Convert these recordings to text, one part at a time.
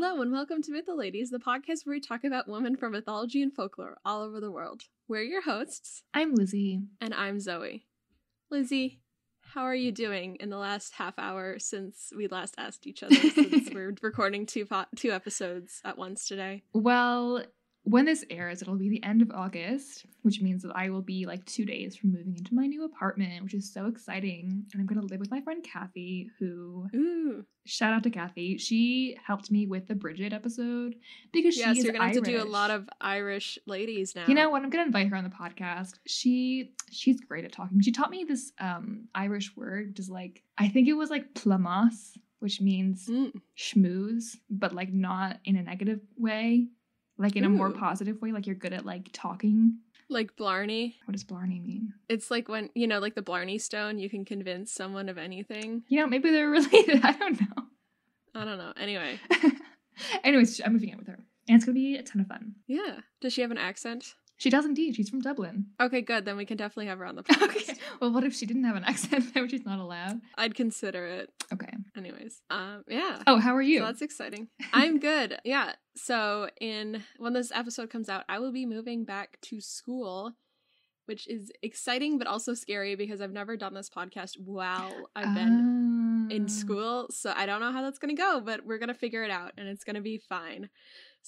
Hello and welcome to Mytholadies, the podcast where we talk about women from mythology and folklore all over the world. We're your hosts, I'm Lizzie. and I'm Zoe. Lizzie, how are you doing in the last half hour since we last asked each other? since we're recording two po- two episodes at once today. Well, when this airs, it'll be the end of August, which means that I will be like two days from moving into my new apartment, which is so exciting. And I'm going to live with my friend Kathy, who, Ooh, shout out to Kathy, she helped me with the Bridget episode because she yes, is you're gonna have to do a lot of Irish ladies now. You know what? I'm gonna invite her on the podcast. She she's great at talking. She taught me this um Irish word, which is like I think it was like plamos, which means Mm, schmooze, but like not in a negative way, like in a more positive way. Like you're good at like talking. like Blarney. What does Blarney mean? It's like when you know, like the Blarney Stone. You can convince someone of anything. You know, maybe they're related. I don't know. I don't know. Anyway, Anyways, I'm moving in with her, and it's gonna be a ton of fun. yeah. Does she have an accent? She does indeed. She's from Dublin. Okay, good. Then we can definitely have her on the podcast. Okay. Well, what if she didn't have an accent? Then she's not allowed. I'd consider it. Okay. Anyways, um, yeah. Oh, how are you? So that's exciting. I'm good. Yeah. So in when this episode comes out, I will be moving back to school, which is exciting but also scary because I've never done this podcast while I've been in Ah. school. So I don't know how that's gonna go, but we're gonna figure it out and it's gonna be fine.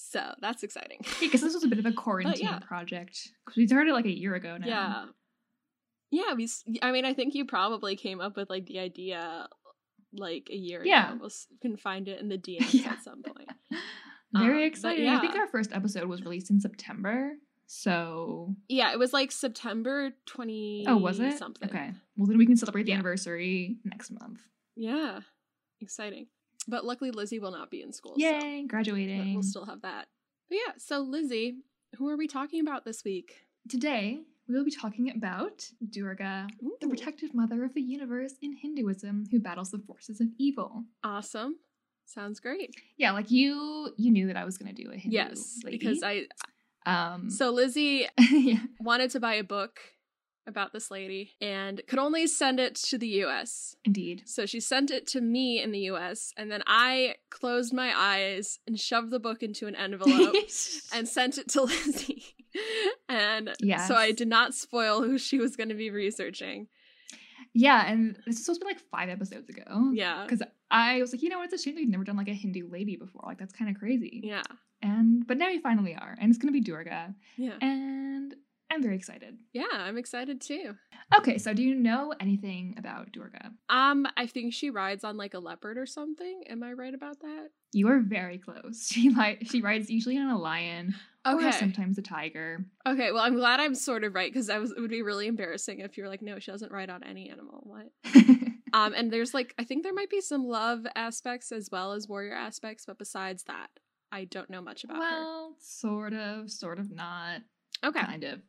So that's exciting. Yeah, because this was a bit of a quarantine yeah. project. Because we started like a year ago now. Yeah. Yeah, we I mean, I think you probably came up with like the idea like a year ago. Yeah. ago. We'll can find it in the DMs Yeah. at some point. Very Um, exciting. I think our first episode was released in September. So Yeah, it was like September 20 Oh, was it? something. Okay. Well then we can celebrate the Yeah. anniversary next month. Yeah. Exciting. But luckily Lizzie will not be in school. so Yay, but graduating. we'll still have that. But yeah, so Lizzie, who are we talking about this week? Today we will be talking about Durga, the protective mother of the universe in Hinduism who battles the forces of evil. Awesome. Sounds great. Yeah, like you you knew that I was gonna do a Hindu yes, lady. because I um so Lizzie yeah. wanted to buy a book about this lady and could only send it to the US. Indeed. So she sent it to me in the US, and then I closed my eyes and shoved the book into an envelope and sent it to Lizzie. and Yes. so I did not spoil who she was going to be researching. Yeah, and this is supposed to be like five episodes ago. Yeah. Because I was like, you know, what, it's a shame that we've never done like a Hindu lady before. Like that's kind of crazy. Yeah. And but now we finally are, and it's gonna be Durga, Yeah. and I'm very excited. Yeah, I'm excited too. Okay, so do you know anything about Durga? Um, I think she rides on like a leopard or something. Am I right about that? You are very close. She like she rides usually on a lion or sometimes a tiger. Okay, well, I'm glad I'm sort of right because I was it would be really embarrassing if you were like, no, she doesn't ride on any animal. What? Um, and there's like I think there might be some love aspects as well as warrior aspects, but besides that, I don't know much about well, sort of, sort of not. Okay. kind of.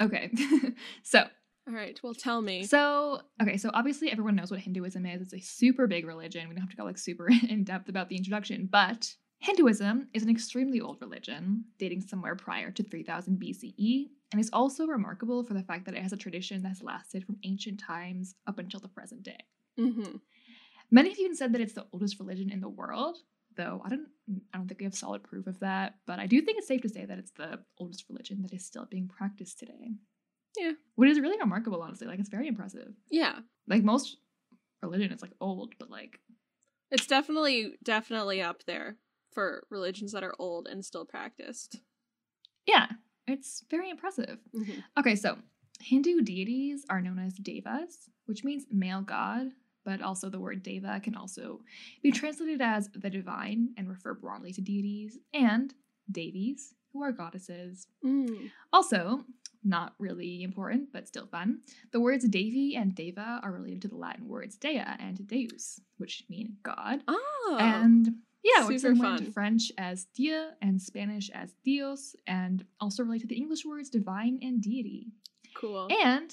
Okay, so All right. Well, tell me. So, okay, so obviously everyone knows what Hinduism is. It's a super big religion. We don't have to go like super in depth about the introduction, but Hinduism is an extremely old religion, dating somewhere prior to 3000 BCE, and is also remarkable for the fact that it has a tradition that's lasted from ancient times up until the present day. hmm Many have even said that it's the oldest religion in the world, though I don't I don't think we have solid proof of that, but I do think it's safe to say that it's the oldest religion that is still being practiced today. Yeah. Which is really remarkable, honestly. Like it's very impressive Yeah. like most religion is like old but like It's definitely definitely up there for religions that are old and still practiced. yeah it's very impressive Mhm. okay so hindu deities are known as devas which means male god but also the word deva can also be translated as the divine and refer broadly to deities and devis who are goddesses Mm. also not really important but still fun the words devi and deva are related to the latin words dea and deus which mean god Oh. And Yeah, which is Super similar to fun. French as Dieu and Spanish as Dios, and also related to the English words divine and deity. Cool. And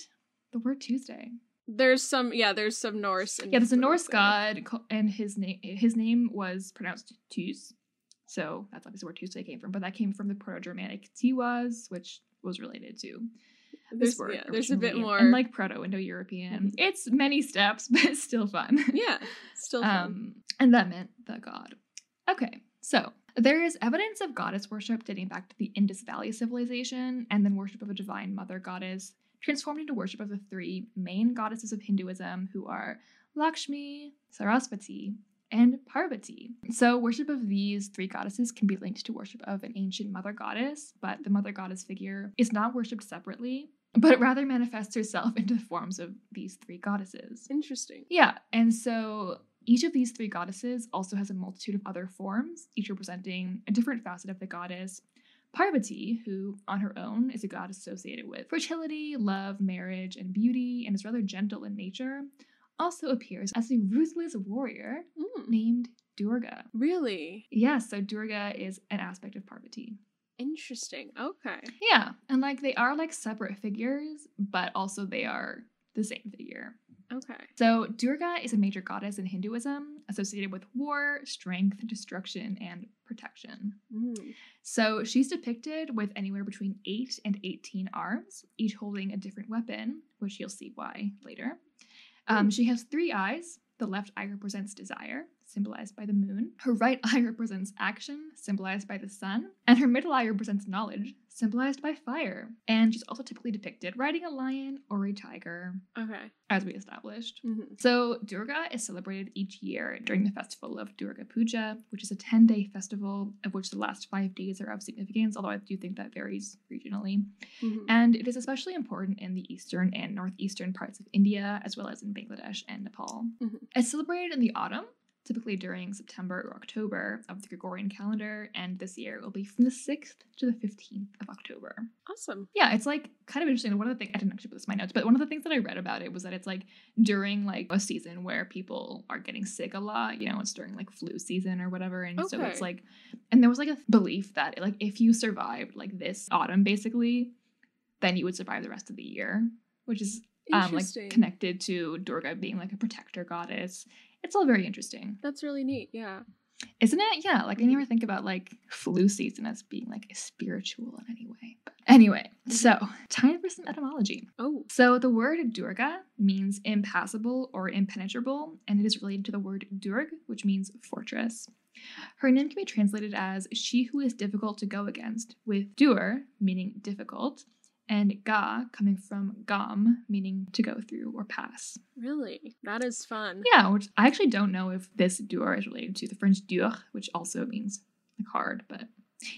the word Tuesday. There's some yeah, there's some Norse. Yeah, there's a Norse god, and his name his name was pronounced Tus, so that's obviously where Tuesday came from. But that came from the Proto-Germanic Tiwaz, which was related to There's this word. yeah, there's a bit more and like Proto-Indo-European. Mhm. It's many steps, but it's still fun. yeah, still fun. Um, and that meant the god. Okay, so there is evidence of goddess worship dating back to the Indus Valley civilization, and then worship of a divine mother goddess transformed into worship of the three main goddesses of Hinduism, who are Lakshmi, Sarasvati, and Parvati. So, worship of these three goddesses can be linked to worship of an ancient mother goddess, but the mother goddess figure is not worshipped separately, but rather manifests herself into the forms of these three goddesses. Interesting. Yeah, and so each of these three goddesses also has a multitude of other forms, each representing a different facet of the goddess. Parvati, who on her own is a god associated with fertility, love, marriage, and beauty, and is rather gentle in nature, also appears as a ruthless warrior Mm, named Durga. really Yeah, so Durga is an aspect of Parvati. interesting. Okay. Yeah, and like they are like separate figures, but also they are the same figure. Okay. So, Durga is a major goddess in Hinduism associated with war, strength, destruction, and protection. Mm, So, she's depicted with anywhere between 8 and 18 arms, each holding a different weapon, which you'll see why later. Um, Hmm. she has three eyes. The left eye represents desire, symbolized by the moon. Her right eye represents action, symbolized by the sun. And her middle eye represents knowledge, symbolized by fire. And she's also typically depicted riding a lion or a tiger, Okay. as we established. hmm So, Durga is celebrated each year during the festival of Durga Puja, which is a 10 day festival of which the last five days are of significance, although I do think that varies regionally. hmm And it is especially important in the eastern and northeastern parts of India, as well as in Bangladesh and Nepal. Mhm. It's celebrated in the autumn. Typically during September or October of the Gregorian calendar, and this year it will be from the 6th to the 15th of October. Awesome. Yeah, it's like kind of interesting. One of the things I didn't actually put this in my notes, but one of the things that I read about it was that it's like during like a season where people are getting sick a lot. You know, it's during like flu season or whatever, and so it's like, and there was like a belief that like if you survived like this autumn, basically, then you would survive the rest of the year, which is um like connected to Durga being like a protector goddess. It's all very interesting, That's really neat. Yeah. isn't it? Yeah, like I never mm-hmm. think about like flu season as being like spiritual in any way. But anyway, mm-hmm. so time for some etymology. Oh. So the word Durga means impassable or impenetrable, and it is related to the word Durg, which means fortress. Her name can be translated as she who is difficult to go against, with dur meaning difficult, and ga coming from gam meaning to go through or pass. Really? That is fun. Yeah, which I actually don't know if this dur is related to the French dur, which also means like hard, but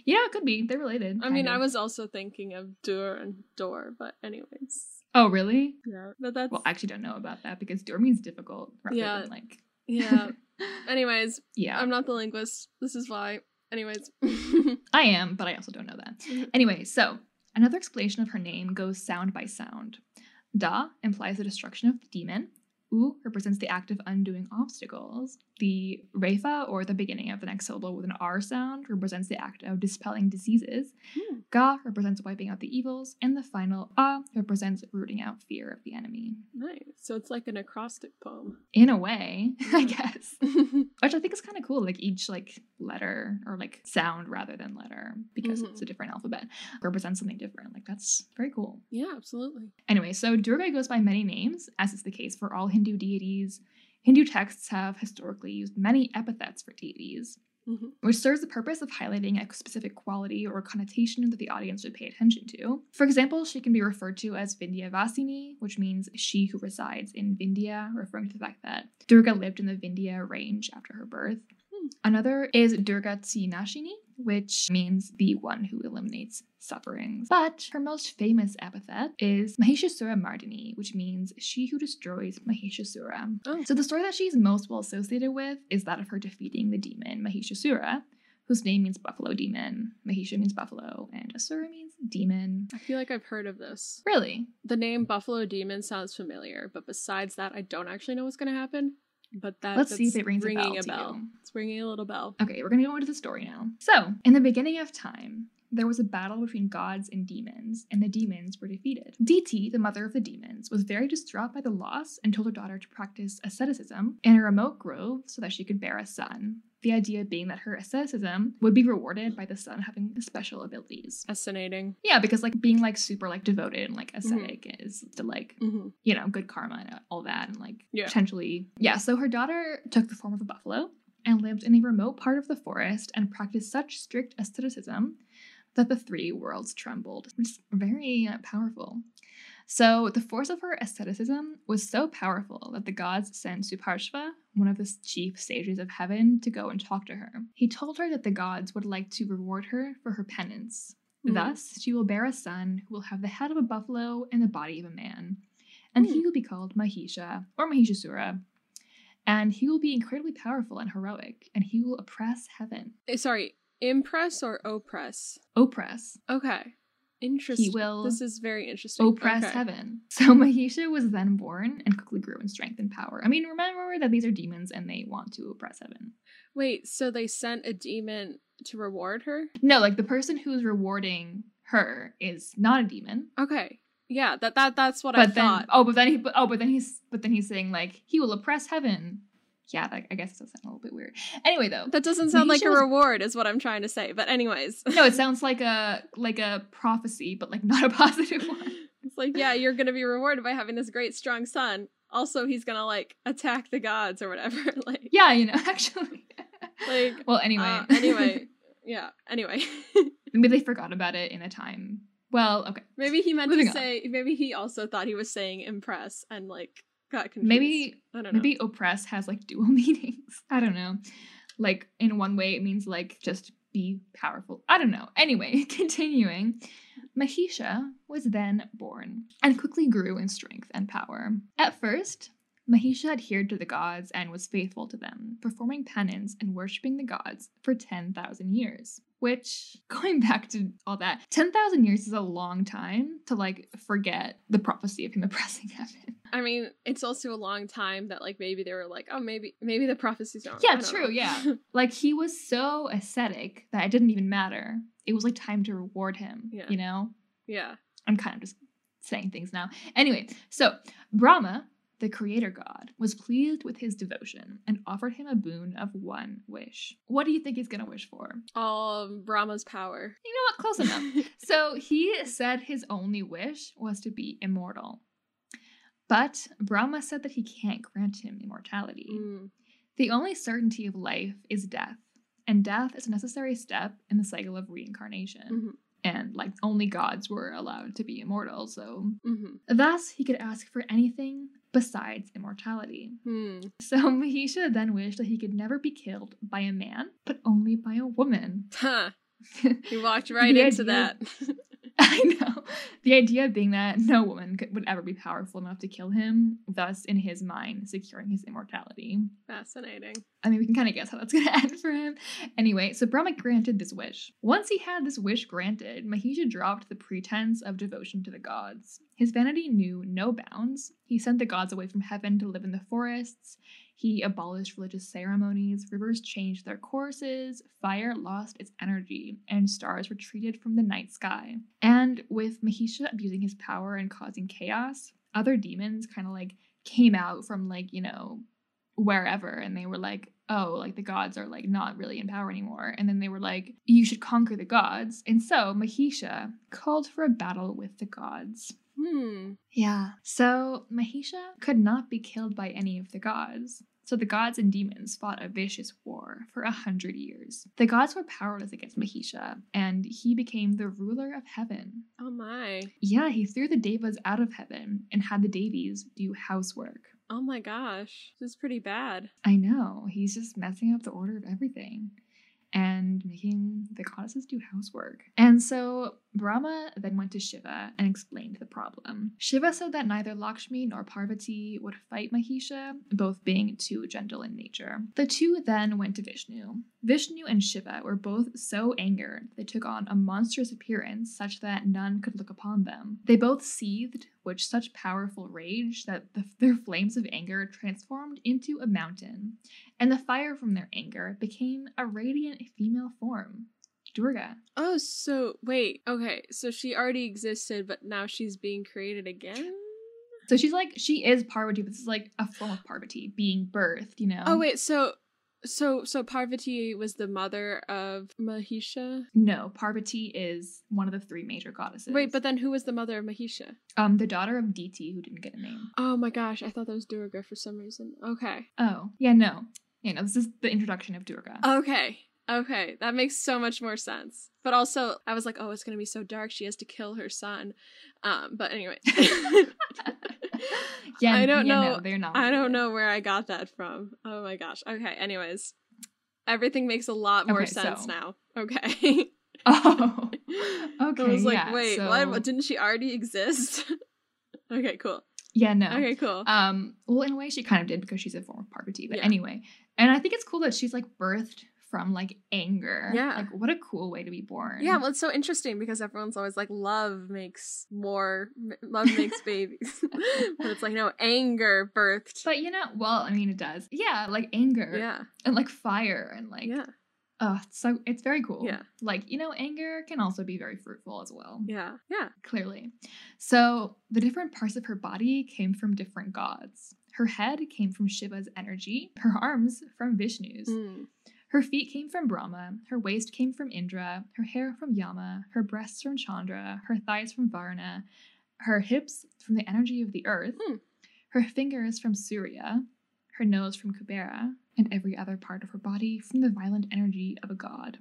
you know, it could be. They're related. I mean, kind I was also thinking of dur and door, but anyways. Oh, really? Yeah. But that's Well, I actually don't know about that because dur means difficult rather Yeah. than like. yeah. Anyways, yeah, I'm not the linguist. This is why. Anyways. I am, but I also don't know that. Anyway, so another explanation of her name goes sound by sound. Da implies the destruction of the demon. U represents the act of undoing obstacles. The refa, or the beginning of the next syllable with an R sound, represents the act of dispelling diseases. Hmm. Ga represents wiping out the evils. And the final A represents rooting out fear of the enemy. nice. So it's like an acrostic poem. In a way, I guess. Which I think is kind of cool. Like each like letter or like sound rather than letter, because Mhm. it's a different alphabet, represents something different. Like that's very cool. yeah, absolutely. Anyway, so Durga goes by many names, as is the case for all Hindu deities. Hindu texts have historically used many epithets for deities, Mhm. which serves the purpose of highlighting a specific quality or connotation that the audience should pay attention to. For example, she can be referred to as Vindhya Vasini, which means she who resides in Vindhya, referring to the fact that Durga lived in the Vindhya range after her birth. Hmm. Another is Durga Tsinashini, which means the one who eliminates sufferings. But her most famous epithet is Mahishasura Mardini, which means she who destroys Mahishasura. Oh. So the story that she's most well associated with is that of her defeating the demon Mahishasura, whose name means buffalo demon. Mahisha means buffalo, and Asura means demon. I feel like I've heard of this. Really? The name Buffalo Demon sounds familiar, but besides that, I don't actually know what's going to happen. But that Let's see if it rings a bell to bell. It's ringing a little bell. Okay, we're gonna go into the story now. So, in the beginning of time, there was a battle between gods and demons, and the demons were defeated. Diti, the mother of the demons, was very distraught by the loss and told her daughter to practice asceticism in a remote grove so that she could bear a son. The idea being that her asceticism would be rewarded by the son having special abilities. Fascinating. Yeah, because like being like super like devoted and like ascetic is to like Mm-hmm. you know, good karma and all that, and like Yeah. potentially. Yeah, so her daughter took the form of a buffalo and lived in a remote part of the forest and practiced such strict asceticism that the three worlds trembled, which is very uh, powerful. So the force of her asceticism was so powerful that the gods sent Suparshva, one of the chief sages of heaven, to go and talk to her. He told her that the gods would like to reward her for her penance. Mhm. Thus, she will bear a son who will have the head of a buffalo and the body of a man. And he Hmm. will be called Mahisha or Mahishasura. And he will be incredibly powerful and heroic, and he will oppress heaven. Eh, Sorry, impress or oppress? Oppress. Okay. Interesting. will This is very interesting. Oppress Okay. heaven. So Mahisha was then born and quickly grew in strength and power. I mean, remember that these are demons and they want to oppress heaven. Wait, so they sent a demon to reward her? No, like the person who's rewarding her is not a demon. Okay. Yeah, that that that's what I then thought. oh but then he but, oh but then he's but then he's saying like he will oppress heaven yeah that, i guess it does sound a little bit weird anyway though That doesn't sound like a was- reward, is what I'm trying to say. But anyways, no it sounds like a like a prophecy but like not a positive one it's like, yeah, you're gonna be rewarded by having this great strong son. Also, he's gonna like attack the gods or whatever. like, yeah you know actually like well anyway uh, anyway, yeah. Anyway, maybe they forgot about it in a time well okay maybe he meant Moving to on. say. Maybe he also thought he was saying impress and like got confused. maybe I don't know. maybe oppress has like dual meanings. I don't know. Like in one way it means like just be powerful. I don't know. Anyway continuing. Mahisha was then born and quickly grew in strength and power. At first mahisha adhered to the gods and was faithful to them performing penance and worshipping the gods for 10,000 years which going back to all that 10,000 years is a long time to like forget the prophecy of him oppressing heaven I mean, it's also a long time that like maybe they were like, oh, maybe maybe the prophecies don't. Yeah, true, know. yeah. Like he was so ascetic that it didn't even matter. It was like time to reward him. Yeah. You know? yeah. I'm kind of just saying things now. Anyway, so Brahma, the creator god, was pleased with his devotion and offered him a boon of one wish. What do you think he's gonna wish for? All of Brahma's power. You know what? Close enough. So he said his only wish was to be immortal. But Brahma said that he can't grant him immortality. Mm. The only certainty of life is death, and death is a necessary step in the cycle of reincarnation. Mhm. And like only gods were allowed to be immortal, so hmm thus he could ask for anything besides immortality. Hmm. So Mahisha then wished that he could never be killed by a man, but only by a woman. Huh. He walked right into idea- that. I know. The idea being that no woman could, would ever be powerful enough to kill him, thus, in his mind, securing his immortality. Fascinating. I mean, we can kind of guess how that's going to end for him. Anyway, so Brahma granted this wish. Once he had this wish granted, Mahisha dropped the pretense of devotion to the gods. His vanity knew no bounds. He sent the gods away from heaven to live in the forests. He abolished religious ceremonies. Rivers changed their courses. Fire lost its energy, and stars retreated from the night sky. And with Mahisha abusing his power and causing chaos, other demons kind of like came out from like, you know, wherever. And they were like oh like the gods are like not really in power anymore. And then they were like you should conquer the gods. And so mahisha called for a battle with the gods. Hmm. yeah. So mahisha could not be killed by any of the gods so the gods and demons fought a vicious war for a hundred years. The gods were powerless against Mahisha, and he became the ruler of heaven. Oh my. Yeah, he threw the Devas out of heaven and had the Devis do housework. Oh my gosh. This is pretty bad. I know. He's just messing up the order of everything and making the goddesses do housework. And so Brahma then went to Shiva and explained the problem. Shiva said that neither Lakshmi nor Parvati would fight Mahisha, both being too gentle in nature. The two then went to Vishnu. Vishnu and Shiva were both so angered that they took on a monstrous appearance such that none could look upon them. They both seethed with such powerful rage that the, their flames of anger transformed into a mountain, and the fire from their anger became a radiant female form. Durga. Oh, so wait. Okay, so she already existed, but now she's being created again? So she's like she is Parvati, but this is like a form of Parvati being birthed, you know. Oh wait, so so so Parvati was the mother of Mahisha? No, Parvati is one of the three major goddesses. Wait, but then who was the mother of Mahisha? um the daughter of Diti who didn't get a name. Oh my gosh, I thought that was Durga for some reason. Okay. Oh, yeah, no. Yeah, no, this is the introduction of Durga. Okay. Okay, that makes so much more sense. But also, I was like, oh, it's gonna be so dark. She has to kill her son. Um, but anyway, yeah, I don't yeah, know- No, they're not. I don't know where I got that from. Oh my gosh. Okay. Anyways, everything makes a lot more Okay, sense so- now. Okay. Oh, okay. I was like, yeah, wait, so- what? Didn't she already exist? okay. Cool. Yeah, no. Okay. Cool. Um, well, in a way, she kind of did because she's a form of Parvati. But Yeah. anyway, and I think it's cool that she's like birthed from like anger. Yeah. like what a cool way to be born. Yeah, well, it's so interesting because everyone's always like, love makes more, love makes babies. but it's like, no, anger birthed. but you know, well, I mean, it does. Yeah, like anger. yeah, and like fire and like yeah, oh, so it's very cool. Yeah. like you know, anger can also be very fruitful as well. yeah, yeah. clearly. So the different parts of her body came from different gods. Her head came from Shiva's energy, her arms from Vishnu's. Mm. Her feet came from Brahma, her waist came from Indra, her hair from Yama, her breasts from Chandra, her thighs from Varuna, her hips from the energy of the earth, Hmm. her fingers from Surya, her nose from Kubera, and every other part of her body from the violent energy of a god.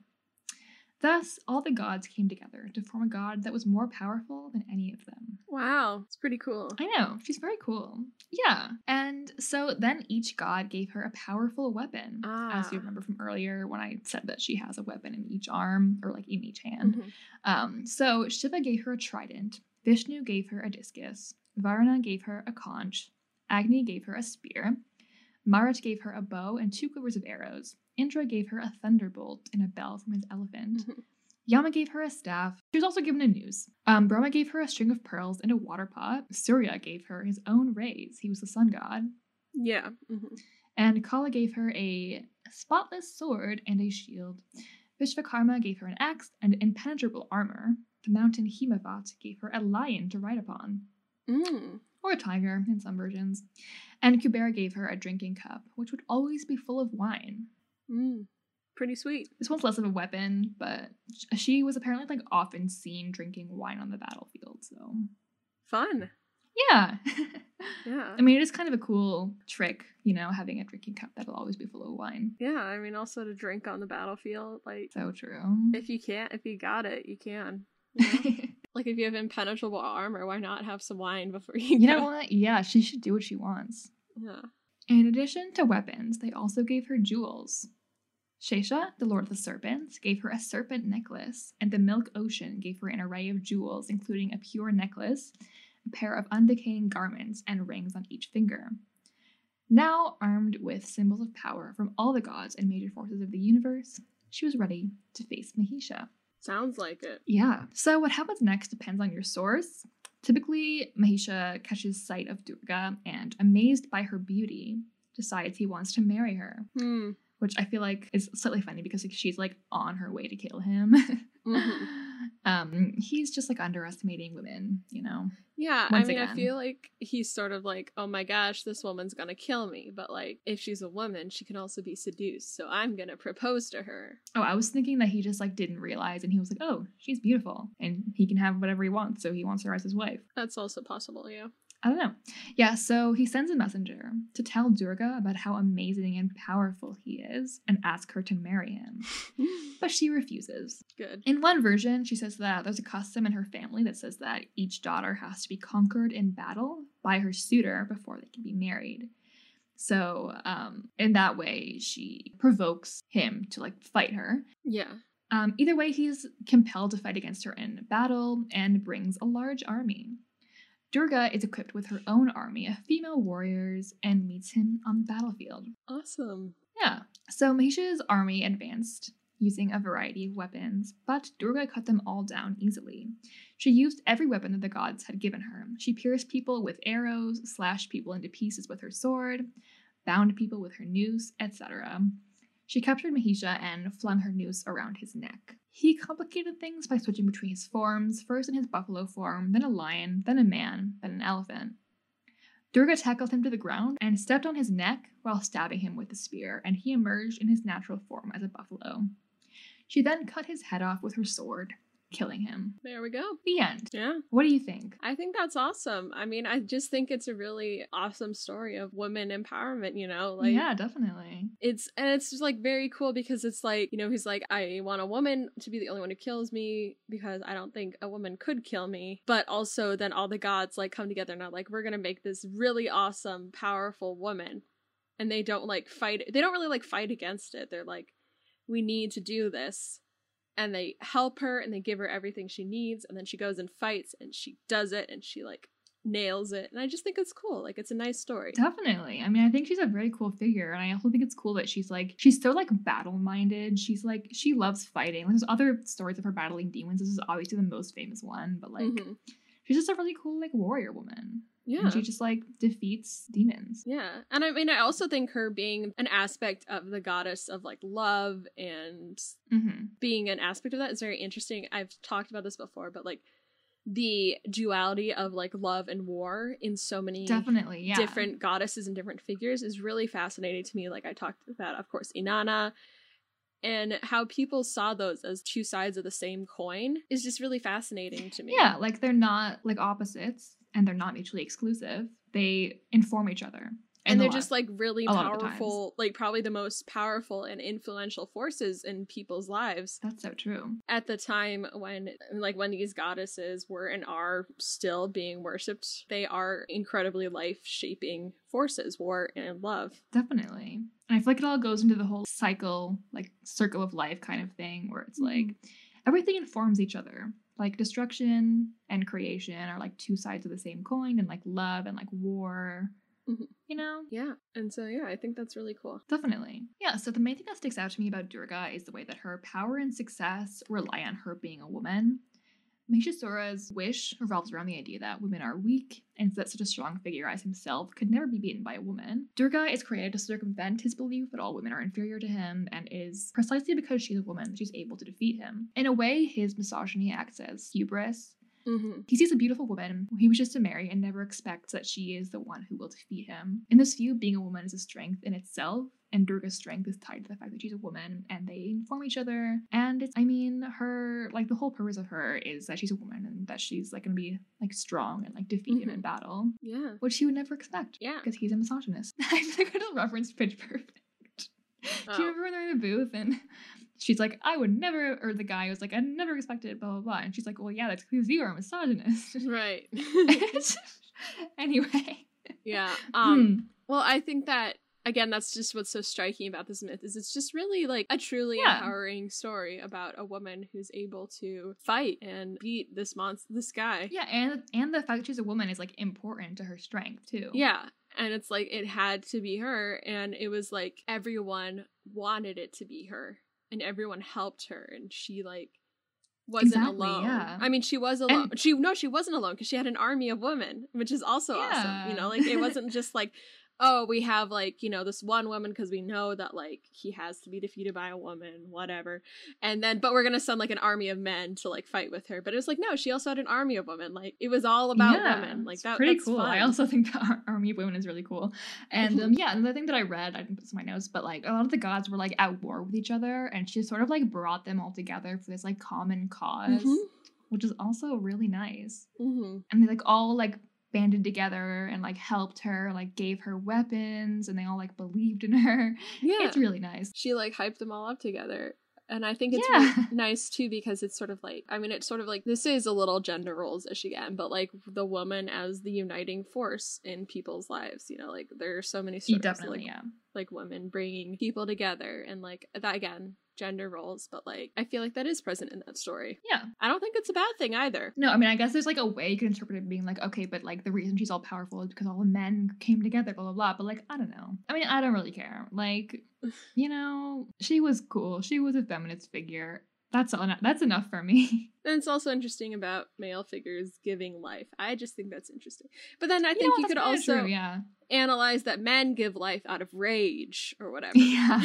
Thus, all the gods came together to form a god that was more powerful than any of them. Wow, it's pretty cool. I know, she's very cool. Yeah. And so then each god gave her a powerful weapon. Ah. As Ah. you remember from earlier when I said that she has a weapon in each arm or like in each hand. Mhm. Um, so Shiva gave her a trident, Vishnu gave her a discus, Varuna gave her a conch, Agni gave her a spear, Marat gave her a bow and two quivers of arrows, Indra gave her a thunderbolt and a bell from his elephant. Mhm. Yama gave her a staff. She was also given a noose. Um, Brahma gave her a string of pearls and a water pot. Surya gave her his own rays. He was the sun god. Yeah. mhm. And Kala gave her a spotless sword and a shield. Vishvakarma gave her an axe and impenetrable armor. The mountain Himavat gave her a lion to ride upon, Mm. or a tiger in some versions. And Kubera gave her a drinking cup, which would always be full of wine. Mm. Pretty sweet. This one's less of a weapon, but she was apparently like often seen drinking wine on the battlefield. So Fun. yeah, Yeah. I mean it is kind of a cool trick, you know, having a drinking cup that'll always be full of wine. Yeah, I mean, also to drink on the battlefield, like So true. if you can't, if you got it, you can. you know? like if you have impenetrable armor, why not have some wine before you? you go? know what? Yeah, she should do what she wants. Yeah. In addition to weapons, they also gave her jewels. Shesha, the lord of the serpents, gave her a serpent necklace, and the milk ocean gave her an array of jewels, including a pure necklace, a pair of undecaying garments, and rings on each finger. Now, armed with symbols of power from all the gods and major forces of the universe, she was ready to face Mahisha. Sounds like it. Yeah. So what happens next depends on your source. Typically, Mahisha catches sight of Durga and, amazed by her beauty, decides he wants to marry her, Hmm. Which I feel like is slightly funny because like, she's like on her way to kill him. Mhm. um, he's just like underestimating women, you know. Yeah, I mean, I feel like he's sort of like, oh my gosh, this woman's gonna kill me. But like, if she's a woman, she can also be seduced. So I'm gonna propose to her. Oh, I was thinking that he just like didn't realize, and he was like, "Oh, she's beautiful, and he can have whatever he wants, so he wants her as his wife." That's also possible. Yeah. I don't know. Yeah, so he sends a messenger to tell Durga about how amazing and powerful he is and ask her to marry him. But she refuses. Good. In one version, she says that there's a custom in her family that says that each daughter has to be conquered in battle by her suitor before they can be married. So, um, in that way, she provokes him to like fight her. Yeah. Um, either way, he's compelled to fight against her in battle and brings a large army. Durga is equipped with her own army of female warriors and meets him on the battlefield. Awesome. Yeah. So Mahisha's army advanced using a variety of weapons, but Durga cut them all down easily. She used every weapon that the gods had given her. She pierced people with arrows, slashed people into pieces with her sword, bound people with her noose, etc. She captured Mahisha and flung her noose around his neck. He complicated things by switching between his forms, first in his buffalo form, then a lion, then a man, then an elephant. Durga tackled him to the ground and stepped on his neck while stabbing him with a spear, and he emerged in his natural form as a buffalo. She then cut his head off with her sword, killing him. There we go. The end. Yeah. What do you think? I think that's awesome. I mean, I just think it's a really awesome story of women empowerment, you know? Like yeah, definitely. it's and it's just like very cool because it's like, you know, he's like, I want a woman to be the only one who kills me because I don't think a woman could kill me. But also then all the gods like come together and are like, we're gonna make this really awesome, powerful woman. And they don't like fight they don't really like fight against it. They're like, we need to do this and they help her and they give her everything she needs and then she goes and fights and she does it and she like nails it and i just think it's cool like it's a nice story Definitely. I mean, I think she's a very cool figure, and I also think it's cool that she's like she's so like battle minded. She's like she loves fighting. Like, there's other stories of her battling demons. This is obviously the most famous one, but like Mhm. She's just a really cool like warrior woman. yeah And she just like defeats demons. yeah and i mean i also think her being an aspect of the goddess of like love and Mm-hmm. being an aspect of that is very interesting i've talked about this before but like the duality of like love and war in so many Definitely, yeah. different goddesses and different figures is really fascinating to me. Like I talked about, of course, Inanna, and how people saw those as two sides of the same coin is just really fascinating to me. Yeah, like they're not like opposites, and they're not mutually exclusive. They inform each other, and they're just like really a lot of the powerful, like probably the most powerful and influential forces in people's lives that's so true. at the time when, like, when these goddesses were and are still being worshipped. They are incredibly life shaping forces, war and love. Definitely. And I feel like it all goes into the whole cycle, like circle of life kind of thing, where it's mm-hmm. like everything informs each other. Like destruction and creation are like two sides of the same coin, and like love and like war. Mhm. You know? Yeah, and so yeah, I think that's really cool. Definitely. Yeah, so the main thing that sticks out to me about Durga is the way that her power and success rely on her being a woman. Mahishasura's wish revolves around the idea that women are weak, and that such a strong figure as himself could never be beaten by a woman. Durga is created to circumvent his belief that all women are inferior to him, and is precisely because she's a woman that she's able to defeat him. In a way, his misogyny acts as hubris, Mm-hmm. he sees a beautiful woman who he wishes to marry and never expects that she is the one who will defeat him. In this view, being a woman is a strength in itself, and Durga's strength is tied to the fact that she's a woman and they inform each other. And it's, I mean, her, like, the whole purpose of her is that she's a woman and that she's, like, gonna be, like, strong and, like, defeat him in battle, Yeah. which he would never expect. Yeah. Because he's a misogynist. I think I just referenced Pitch Perfect. Do Oh. you remember when they're in the booth and she's like, I would never, or the guy was like, I never expected, blah, blah, blah. And she's like, well, yeah, that's because you are a misogynist. Right. anyway. yeah. Um Hmm. well, I think that again that's just what's so striking about this myth is it's just really like a truly Yeah. empowering story about a woman who's able to fight and beat this monster this guy. Yeah, and and the fact that she's a woman is like important to her strength too. Yeah. And it's like it had to be her and it was like everyone wanted it to be her and everyone helped her and she like wasn't Exactly, alone. yeah. I mean she was alone. she no, she wasn't alone because she had an army of women, which is also awesome. You know, like it wasn't just like oh, we have like, you know, this one woman because we know that like he has to be defeated by a woman, whatever. And then but we're going to send like an army of men to like fight with her. But it was like no, she also had an army of women. Like it was all about Yeah, women. Like that pretty cool. I also think the Ar- Army of Women is really cool. And um, yeah, another thing that I read, I didn't put this in my notes, but like a lot of the gods were like at war with each other, and she sort of like brought them all together for this like common because Mhm. which is also really nice. Mhm. And they like all like banded together and like helped her, like gave her weapons, and they all like believed in her. Yeah. It's really nice. she like hyped them all up together. And I think it's Yeah. really nice too because it's sort of like I mean it's sort of like this is a little gender roles issue again, but like the woman as the uniting force in people's lives. You know, like there are so many stories Definitely, like yeah. like women bringing people together and like that again gender roles, but like I feel like that is present in that story. Yeah. I don't think it's a bad thing either. No, I mean, I guess there's like a way you can interpret it being like, okay, but like the reason she's all powerful is because all the men came together, blah, blah, blah. But like, I don't know. I mean, I don't really care. Like, you know, she was cool. She was a feminist figure. That's all. That's enough for me. And it's also interesting about male figures giving life. I just think that's interesting. But then I You know think what, you, could also true, yeah. analyze that men give life out of rage or whatever. Yeah.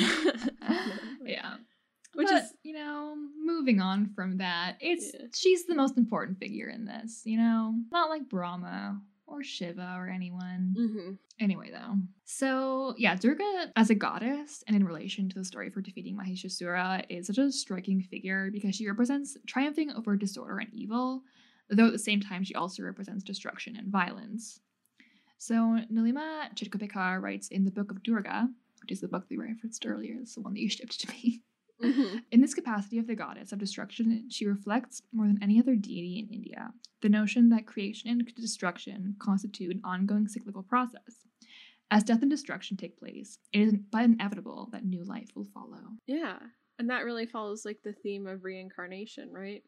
yeah. Which But, is you know, moving on from that, it's Yeah. she's the most important figure in this, you know? Not like Brahma or Shiva or anyone. Mhm. Anyway, though. So, yeah, Durga as a goddess and in relation to the story for defeating Mahishasura is such a striking figure because she represents triumphing over disorder and evil, though at the same time she also represents destruction and violence. So, Nilima Chitgopekar writes in the Book of Durga, which is the book that we referenced earlier, it's the one that you shipped to me. Mhm. In this capacity of the goddess of destruction, she reflects more than any other deity in India the notion that creation and destruction constitute an ongoing cyclical process. As death and destruction take place, it is but inevitable that new life will follow. Yeah. And that really follows like the theme of reincarnation, right?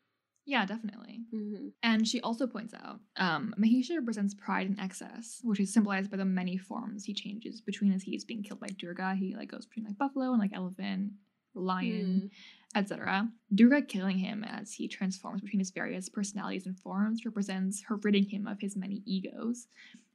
Yeah, definitely. Mm-hmm. And she also points out um, Mahisha represents pride and excess, which is symbolized by the many forms he changes between as he is being killed by Durga. He like goes between like buffalo and like elephant, lion, hmm. etc. Durga killing him as he transforms between his various personalities and forms represents her ridding him of his many egos.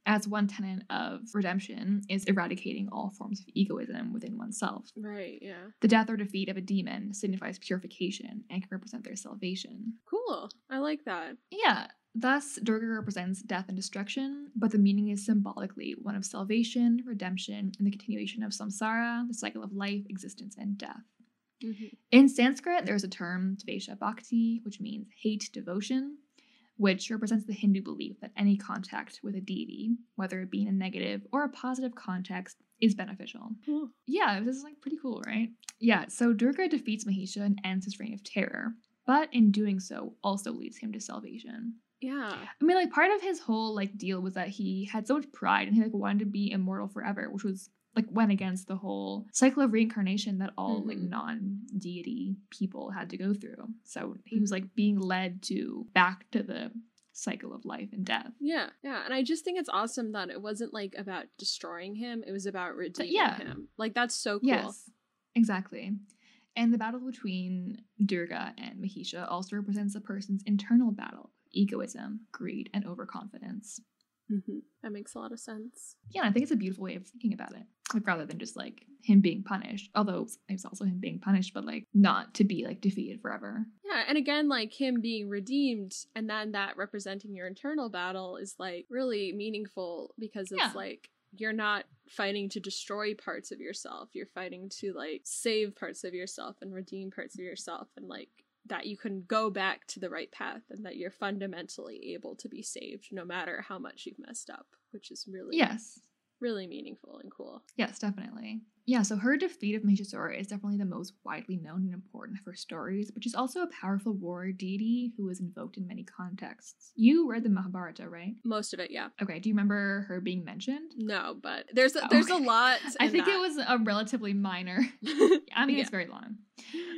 As one tenet of redemption is eradicating all forms of egoism within oneself. Right, yeah. The death or defeat of a demon signifies purification and can represent their salvation. Cool. I like that. Yeah, thus Durga represents death and destruction, but the meaning is symbolically one of salvation, redemption, and the continuation of samsara, the cycle of life, existence, and death. Mm-hmm. In Sanskrit, there's a term, Dvesha Bhakti, which means hate devotion, which represents the Hindu belief that any contact with a deity, whether it be in a negative or a positive context, is beneficial. Cool. Yeah, this is like pretty cool, right? Yeah, so Durga defeats Mahisha and ends his reign of terror, but in doing so, also leads him to salvation. Yeah. I mean, like part of his whole like deal was that he had so much pride and he like wanted to be immortal forever, which was like went against the whole cycle of reincarnation that all like Mhm. non-deity people had to go through. So he was like being led to back to the cycle of life and death. Yeah, yeah, and I just think it's awesome that it wasn't like about destroying him; it was about redeeming yeah. him. Like that's so cool. Yes, exactly. And the battle between Durga and Mahisha also represents a person's internal battle, egoism, greed, and overconfidence. Hmm That makes a lot of sense. Yeah, I think it's a beautiful way of thinking about it. Like rather than just like him being punished, although it's also him being punished, but like not to be like defeated forever. Yeah, and again, like him being redeemed, and then that representing your internal battle is like really meaningful because it's Yeah. like you're not fighting to destroy parts of yourself. You're fighting to like save parts of yourself and redeem parts of yourself, and like that you can go back to the right path and that you're fundamentally able to be saved no matter how much you've messed up, which is really Yes. Really meaningful and cool. Yes, definitely. Yeah, so her defeat of Mahishasura is definitely the most widely known and important of her stories, but she's also a powerful warrior deity who is invoked in many contexts. You read the Mahabharata, right? Most of it, yeah. Okay, do you remember her being mentioned? No, but there's a, oh. there's a lot. I in think it was a relatively minor. I mean, Yeah. it's very long.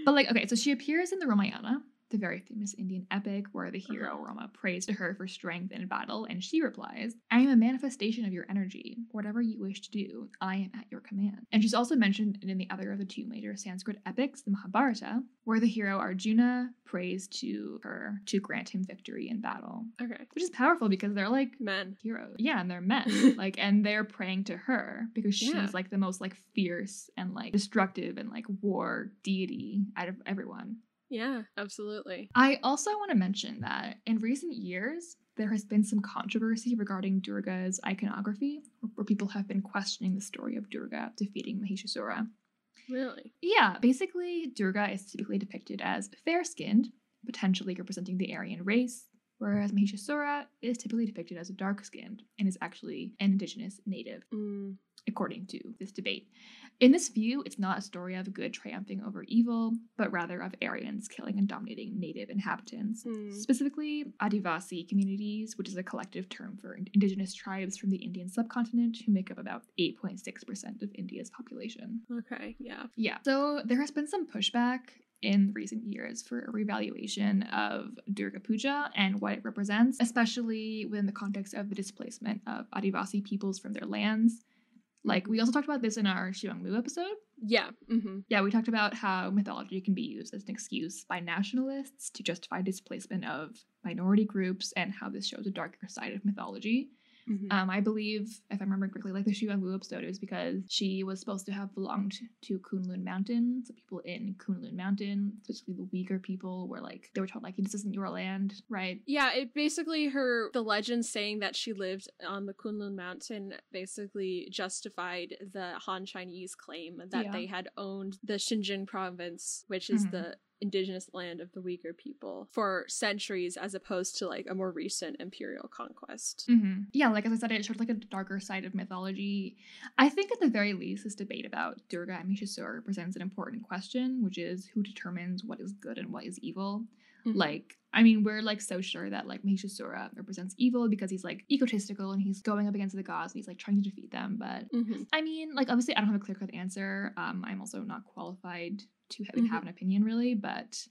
But like, okay, so she appears in the Ramayana, the very famous Indian epic where the hero Uh-huh. Rama prays to her for strength in battle, and she replies, I am a manifestation of your energy. Whatever you wish to do, I am at your command. And she's also mentioned in the other of the two major Sanskrit epics, the Mahabharata, where the hero Arjuna prays to her to grant him victory in battle. okay, Which is powerful because they're like men. heroes. Yeah, and they're men. like and they're praying to her because she's Yeah. like the most like fierce and like destructive and like war deity out of everyone. Yeah, absolutely. I also want to mention that in recent years there has been some controversy regarding Durga's iconography, where- people have been questioning the story of Durga defeating Mahishasura. Really. Yeah, basically, Durga is typically depicted as fair skinned, potentially representing the Aryan race, whereas Mahishasura is typically depicted as dark skinned and is actually an indigenous native, Mm, according to this debate. In this view, it's not a story of good triumphing over evil, but rather of Aryans killing and dominating native inhabitants. Hmm. Specifically, Adivasi communities, which is a collective term for indigenous tribes from the Indian subcontinent who make up about 8.6% of India's population. okay. Yeah. Yeah. So there has been some pushback in recent years for a revaluation of Durga Puja and what it represents, especially within the context of the displacement of Adivasi peoples from their lands. Like, we also talked about this in our Xiwangmu episode. Yeah. Mm-hmm. Yeah, we talked about how mythology can be used as an excuse by nationalists to justify displacement of minority groups and how this shows a darker side of mythology. Mm-hmm. Um, I believe, if I remember correctly, like the Xiwangmu episode is because she was supposed to have belonged to Kunlun Mountain. So people in Kunlun Mountain, especially the Uyghur people, were like they were told like this isn't your land, right? Yeah, it basically her the legend saying that she lived on the Kunlun Mountain basically justified the Han Chinese claim that Yeah. they had owned the Xinjiang province, which is Mhm. the indigenous land of the Uyghur people, for centuries as opposed to like a more recent imperial conquest. Mm-hmm. Yeah, like as I said, it showed like a darker side of mythology. I think at the very least, this debate about Durga and Mahishasura presents an important question, which is who determines what is good and what is evil. Mhm. Like, I mean, we're like so sure that like Mahishasura represents evil because he's like egotistical and he's going up against the gods and he's like trying to defeat them. But Mhm. I mean, like obviously, I don't have a clear cut answer. Um, I'm also not qualified to have, Mhm. have an opinion really, but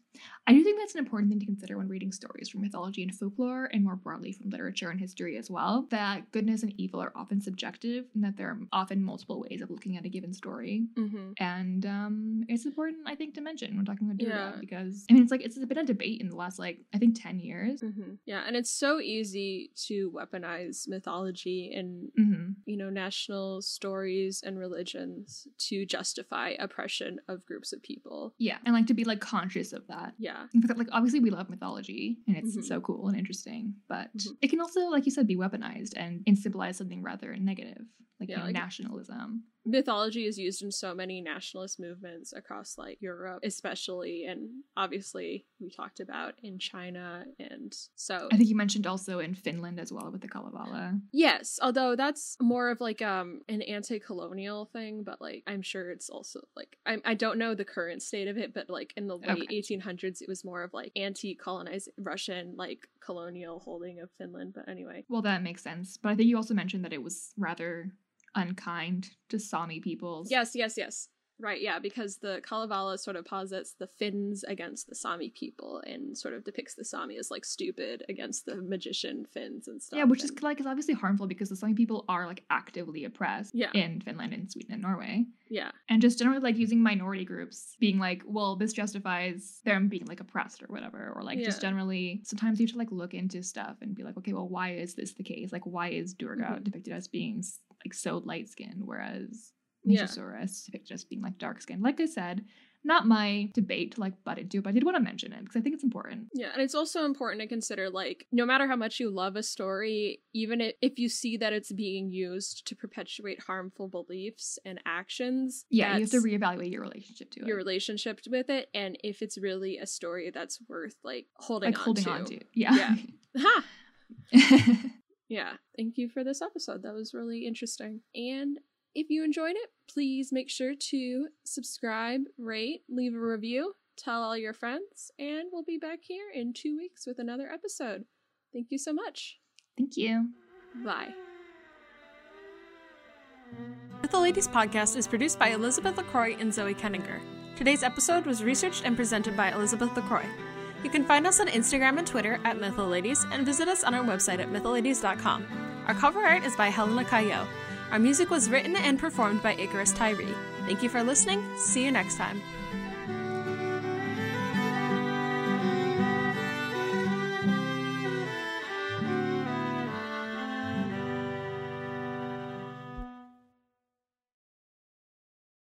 I do think that's an important thing to consider when reading stories from mythology and folklore, and more broadly from literature and history as well. That goodness and evil are often subjective, and that there are often multiple ways of looking at a given story. Mhm. And um, it's important, I think, to mention when talking about Durga Yeah. because I mean, it's like it's been a debate in the last like I think ten years. Mhm. Yeah, and it's so easy to weaponize mythology and hmm you know national stories and religions to justify oppression of groups of people. Yeah, and like to be like conscious of that. Yeah. Fact, like obviously we love mythology and it's Mhm. so cool and interesting, but Mhm. it can also, like you said, be weaponized and, and symbolize something rather negative, like, Yeah, you know, like- nationalism. Mythology is used in so many nationalist movements across like Europe, especially, and obviously we talked about in China, and so I think you mentioned also in Finland as well with the Kalevala. yes, although that's more of like um an anti-colonial thing, but like I'm sure it's also like I I don't know the current state of it, but like in the late Okay. 1800s, it was more of like anti-colonized Russian like colonial holding of Finland. But anyway, Well, that makes sense. But I think you also mentioned that it was rather unkind to Sami peoples. Yes, yes, yes. Right, yeah, because the Kalevala sort of posits the Finns against the Sami people and sort of depicts the Sami as like stupid against the magician Finns and stuff. Yeah, which is like is obviously harmful because the Sami people are like actively oppressed Yeah. in Finland and Sweden and Norway. yeah, And just generally like using minority groups being like, well, this justifies them being like oppressed or whatever. Or like just Yeah. generally sometimes you have to like look into stuff and be like, okay, well, why is this the case? Like why is Durga Mhm. depicted as being like so light skinned, whereas Yeah. Mahishasura is being like dark skinned? Like I said, not my debate to like butt into, but I did want to mention it because I think it's important. yeah, and it's also important to consider like no matter how much you love a story, even if, you see that it's being used to perpetuate harmful beliefs and actions, Yeah, you have to reevaluate your relationship to your it. relationship with it, and if it's really a story that's worth like holding Like on holding to. on to. Yeah. Ha! Yeah, thank you for this episode. That was really interesting. And if you enjoyed it, please make sure to subscribe, rate, leave a review, tell all your friends, and we'll be back here in two weeks with another episode. Thank you so much. Thank you. Bye. The Ladies podcast is produced by Elizabeth LaCroix and Zoe Kenninger. Today's episode was researched and presented by Elizabeth LaCroix. You can find us on Instagram and Twitter at MythoLadies and visit us on our website at mytholadies.com. Our cover art is by Helena Cayo. Our music was written and performed by Icarus Tyree. Thank you for listening. See you next time.